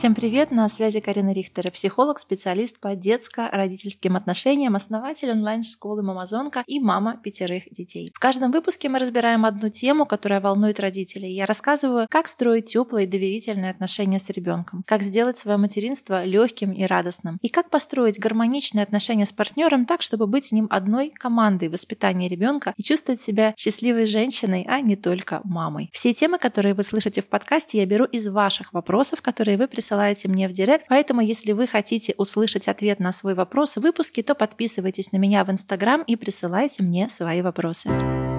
Всем привет! На связи Карина Рихтер, психолог, специалист по детско-родительским отношениям, основатель онлайн-школы «Мамазонка» и мама пятерых детей. В каждом выпуске мы разбираем одну тему, которая волнует родителей. Я рассказываю, как строить теплые и доверительные отношения с ребенком, как сделать свое материнство легким и радостным, и как построить гармоничные отношения с партнером так, чтобы быть с ним одной командой воспитания ребенка и чувствовать себя счастливой женщиной, а не только мамой. Все темы, которые вы слышите в подкасте, я беру из ваших вопросов, которые вы присылаете присылаете мне в директ. Поэтому, если вы хотите услышать ответ на свой вопрос в выпуске, то подписывайтесь на меня в Инстаграм и присылайте мне свои вопросы.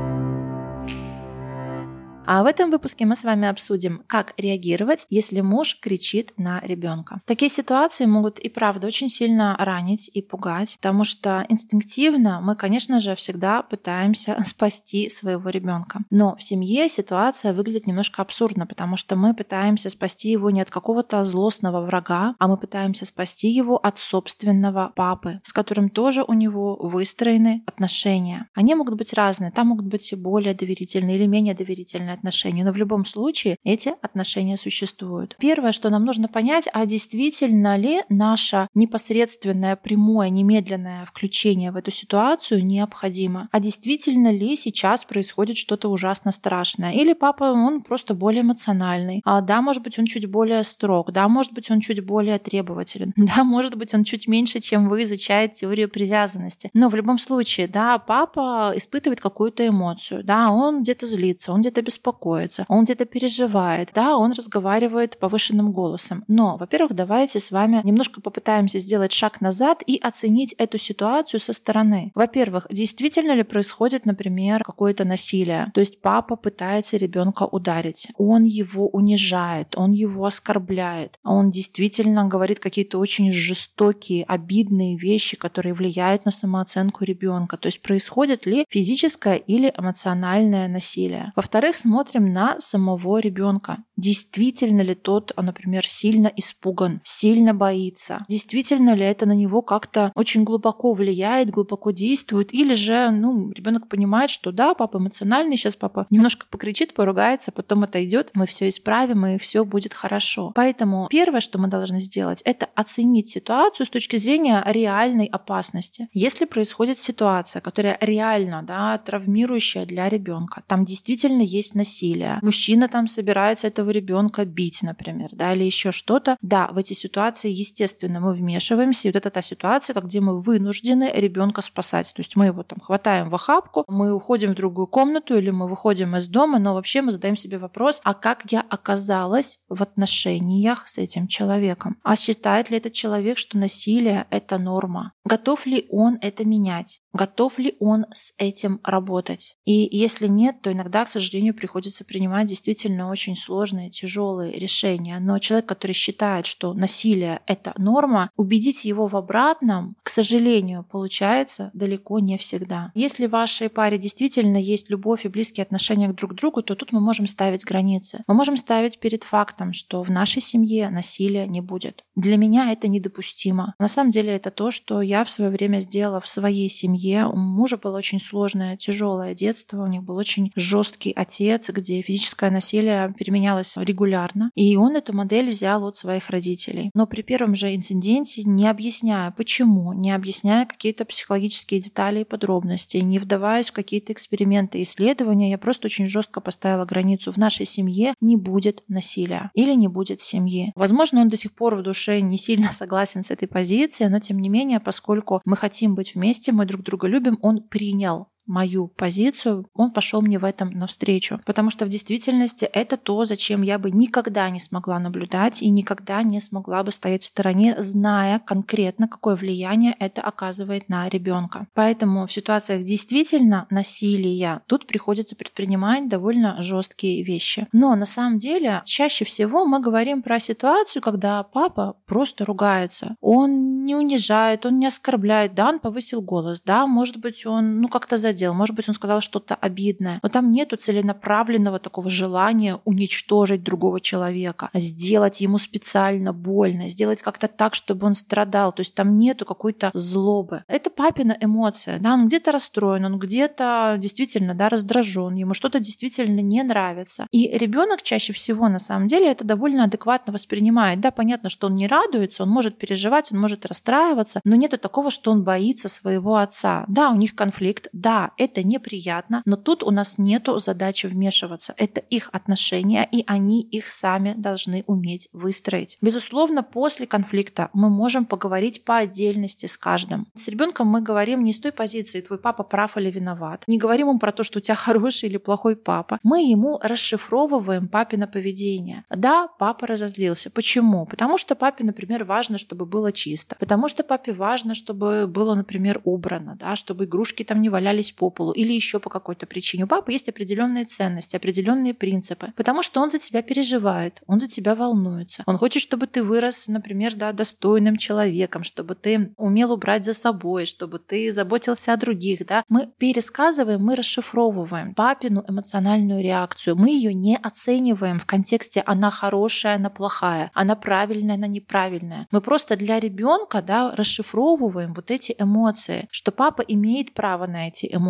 А в этом выпуске мы с вами обсудим, как реагировать, если муж кричит на ребенка. Такие ситуации могут и правда очень сильно ранить и пугать, потому что инстинктивно мы, конечно же, всегда пытаемся спасти своего ребенка. Но в семье ситуация выглядит немножко абсурдно, потому что мы пытаемся спасти его не от какого-то злостного врага, а мы пытаемся спасти его от собственного папы, с которым тоже у него выстроены отношения. Они могут быть разные, там могут быть более доверительные или менее доверительные отношения, но в любом случае эти отношения существуют. Первое, что нам нужно понять, а действительно ли наше непосредственное, прямое, немедленное включение в эту ситуацию необходимо? А действительно ли сейчас происходит что-то ужасно страшное? Или папа, он просто более эмоциональный? А да, может быть, он чуть более строг, да, может быть, он чуть более требователен, да, может быть, он чуть меньше, чем вы изучает теорию привязанности. Но в любом случае, да, папа испытывает какую-то эмоцию, да, он где-то злится, он где-то беспокоится, беспокоится, он где-то переживает, да, он разговаривает повышенным голосом. Но, во-первых, давайте с вами немножко попытаемся сделать шаг назад и оценить эту ситуацию со стороны. Во-первых, действительно ли происходит, например, какое-то насилие? То есть папа пытается ребенка ударить, он его унижает, он его оскорбляет, он действительно говорит какие-то очень жестокие, обидные вещи, которые влияют на самооценку ребенка. То есть происходит ли физическое или эмоциональное насилие. Во-вторых, смотрим на самого ребенка. Действительно ли тот, а, например, сильно испуган, сильно боится? Действительно ли это на него как-то очень глубоко влияет, глубоко действует? Или же, ну, ребенок понимает, что да, папа эмоциональный, сейчас папа немножко покричит, поругается, потом отойдет, мы все исправим, и все будет хорошо. Поэтому первое, что мы должны сделать, это оценить ситуацию с точки зрения реальной опасности. Если происходит ситуация, которая реально да, травмирующая для ребенка, там действительно есть насилия. Мужчина там собирается этого ребенка бить, например, да, или еще что-то. Да, в эти ситуации, естественно, мы вмешиваемся. И вот это та ситуация, где мы вынуждены ребенка спасать. То есть мы его там хватаем в охапку, мы уходим в другую комнату или мы выходим из дома, но вообще мы задаем себе вопрос, а как я оказалась в отношениях с этим человеком? А считает ли этот человек, что насилие — это норма? Готов ли он это менять? Готов ли он с этим работать? И если нет, то иногда, к сожалению, приходится принимать действительно очень сложные, тяжелые решения. Но человек, который считает, что насилие — это норма, убедить его в обратном, к сожалению, получается далеко не всегда. Если в вашей паре действительно есть любовь и близкие отношения друг к другу, то тут мы можем ставить границы. Мы можем ставить перед фактом, что в нашей семье насилия не будет. Для меня это недопустимо. На самом деле это то, что я в свое время сделала в своей семье семье. У мужа было очень сложное, тяжелое детство. У них был очень жесткий отец, где физическое насилие переменялось регулярно. И он эту модель взял от своих родителей. Но при первом же инциденте, не объясняя почему, не объясняя какие-то психологические детали и подробности, не вдаваясь в какие-то эксперименты и исследования, я просто очень жестко поставила границу. В нашей семье не будет насилия или не будет семьи. Возможно, он до сих пор в душе не сильно согласен с этой позицией, но тем не менее, поскольку мы хотим быть вместе, мы друг друга друга любим, он принял мою позицию, он пошел мне в этом навстречу. Потому что в действительности это то, зачем я бы никогда не смогла наблюдать и никогда не смогла бы стоять в стороне, зная конкретно, какое влияние это оказывает на ребенка. Поэтому в ситуациях действительно насилия тут приходится предпринимать довольно жесткие вещи. Но на самом деле чаще всего мы говорим про ситуацию, когда папа просто ругается. Он не унижает, он не оскорбляет, да, он повысил голос, да, может быть, он ну как-то задел задел, может быть, он сказал что-то обидное, но там нету целенаправленного такого желания уничтожить другого человека, сделать ему специально больно, сделать как-то так, чтобы он страдал. То есть там нету какой-то злобы. Это папина эмоция, да, он где-то расстроен, он где-то действительно, да, раздражен, ему что-то действительно не нравится. И ребенок чаще всего, на самом деле, это довольно адекватно воспринимает. Да, понятно, что он не радуется, он может переживать, он может расстраиваться, но нету такого, что он боится своего отца. Да, у них конфликт, да, это неприятно, но тут у нас нету задачи вмешиваться. Это их отношения, и они их сами должны уметь выстроить. Безусловно, после конфликта мы можем поговорить по отдельности с каждым. С ребенком мы говорим не с той позиции, твой папа прав или виноват. Не говорим ему про то, что у тебя хороший или плохой папа. Мы ему расшифровываем папино поведение. Да, папа разозлился. Почему? Потому что папе, например, важно, чтобы было чисто. Потому что папе важно, чтобы было, например, убрано, да, чтобы игрушки там не валялись по полу или еще по какой-то причине. У папы есть определенные ценности, определенные принципы. Потому что он за тебя переживает, он за тебя волнуется. Он хочет, чтобы ты вырос, например, да, достойным человеком, чтобы ты умел убрать за собой, чтобы ты заботился о других. Да. Мы пересказываем, мы расшифровываем папину эмоциональную реакцию. Мы ее не оцениваем в контексте она хорошая, она плохая, она правильная, она неправильная. Мы просто для ребенка да, расшифровываем вот эти эмоции, что папа имеет право на эти эмоции,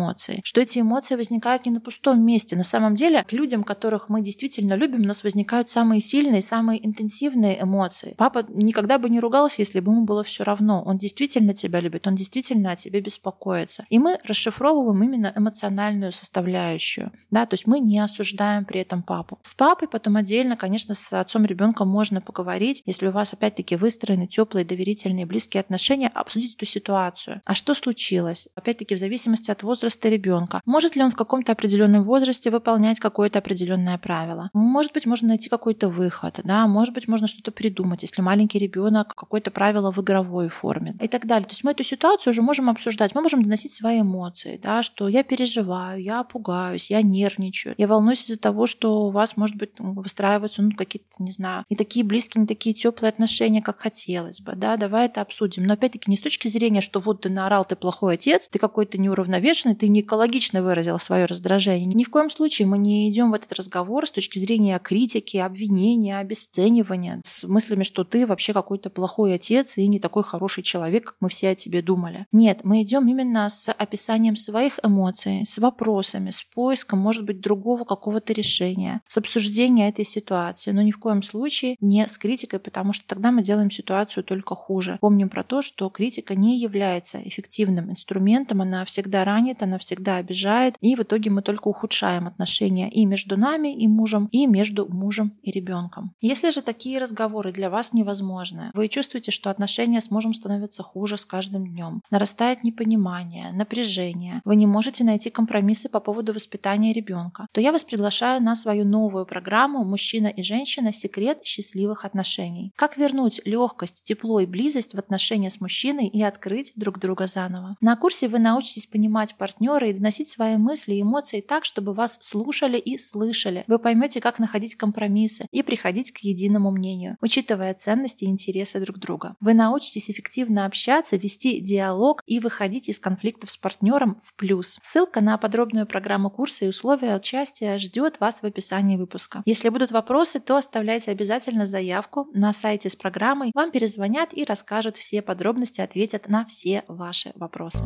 что эти эмоции возникают не на пустом месте. На самом деле, к людям, которых мы действительно любим, у нас возникают самые сильные, самые интенсивные эмоции. Папа никогда бы не ругался, если бы ему было все равно. Он действительно тебя любит, он действительно о тебе беспокоится. И мы расшифровываем именно эмоциональную составляющую. Да? То есть мы не осуждаем при этом папу. С папой потом отдельно, конечно, с отцом ребенка можно поговорить, если у вас опять-таки выстроены теплые, доверительные, близкие отношения, обсудить эту ситуацию. А что случилось? Опять-таки в зависимости от возраста ребенка. Может ли он в каком-то определенном возрасте выполнять какое-то определенное правило? Может быть, можно найти какой-то выход, да? Может быть, можно что-то придумать, если маленький ребенок какое-то правило в игровой форме и так далее. То есть мы эту ситуацию уже можем обсуждать, мы можем доносить свои эмоции, да, что я переживаю, я пугаюсь, я нервничаю, я волнуюсь из-за того, что у вас, может быть, выстраиваются, ну, какие-то, не знаю, не такие близкие, не такие теплые отношения, как хотелось бы, да, давай это обсудим. Но опять-таки не с точки зрения, что вот ты наорал, ты плохой отец, ты какой-то неуравновешенный, ты не экологично выразил свое раздражение. Ни в коем случае мы не идем в этот разговор с точки зрения критики, обвинения, обесценивания, с мыслями, что ты вообще какой-то плохой отец и не такой хороший человек, как мы все о тебе думали. Нет, мы идем именно с описанием своих эмоций, с вопросами, с поиском, может быть, другого какого-то решения, с обсуждением этой ситуации, но ни в коем случае не с критикой, потому что тогда мы делаем ситуацию только хуже. Помним про то, что критика не является эффективным инструментом, она всегда ранит, она всегда обижает, и в итоге мы только ухудшаем отношения и между нами и мужем, и между мужем и ребенком. Если же такие разговоры для вас невозможны, вы чувствуете, что отношения с мужем становятся хуже с каждым днем, нарастает непонимание, напряжение, вы не можете найти компромиссы по поводу воспитания ребенка, то я вас приглашаю на свою новую программу «Мужчина и женщина. Секрет счастливых отношений». Как вернуть легкость, тепло и близость в отношения с мужчиной и открыть друг друга заново. На курсе вы научитесь понимать партнера и доносить свои мысли и эмоции так, чтобы вас слушали и слышали. Вы поймете, как находить компромиссы и приходить к единому мнению, учитывая ценности и интересы друг друга. Вы научитесь эффективно общаться, вести диалог и выходить из конфликтов с партнером в плюс. Ссылка на подробную программу курса и условия участия ждет вас в описании выпуска. Если будут вопросы, то оставляйте обязательно заявку на сайте с программой. Вам перезвонят и расскажут все подробности, ответят на все ваши вопросы.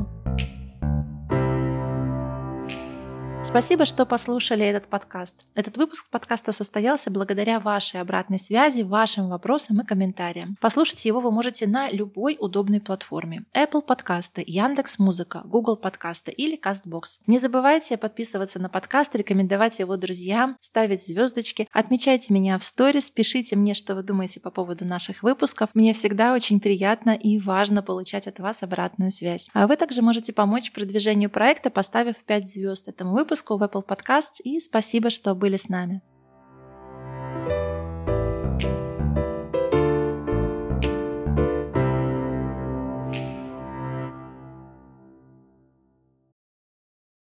Спасибо, что послушали этот подкаст. Этот выпуск подкаста состоялся благодаря вашей обратной связи, вашим вопросам и комментариям. Послушать его вы можете на любой удобной платформе. Apple подкасты, Яндекс Музыка, Google подкасты или Castbox. Не забывайте подписываться на подкаст, рекомендовать его друзьям, ставить звездочки, отмечайте меня в сторис, пишите мне, что вы думаете по поводу наших выпусков. Мне всегда очень приятно и важно получать от вас обратную связь. А вы также можете помочь продвижению проекта, поставив 5 звезд этому выпуску выпуску в Apple Podcasts и спасибо, что были с нами.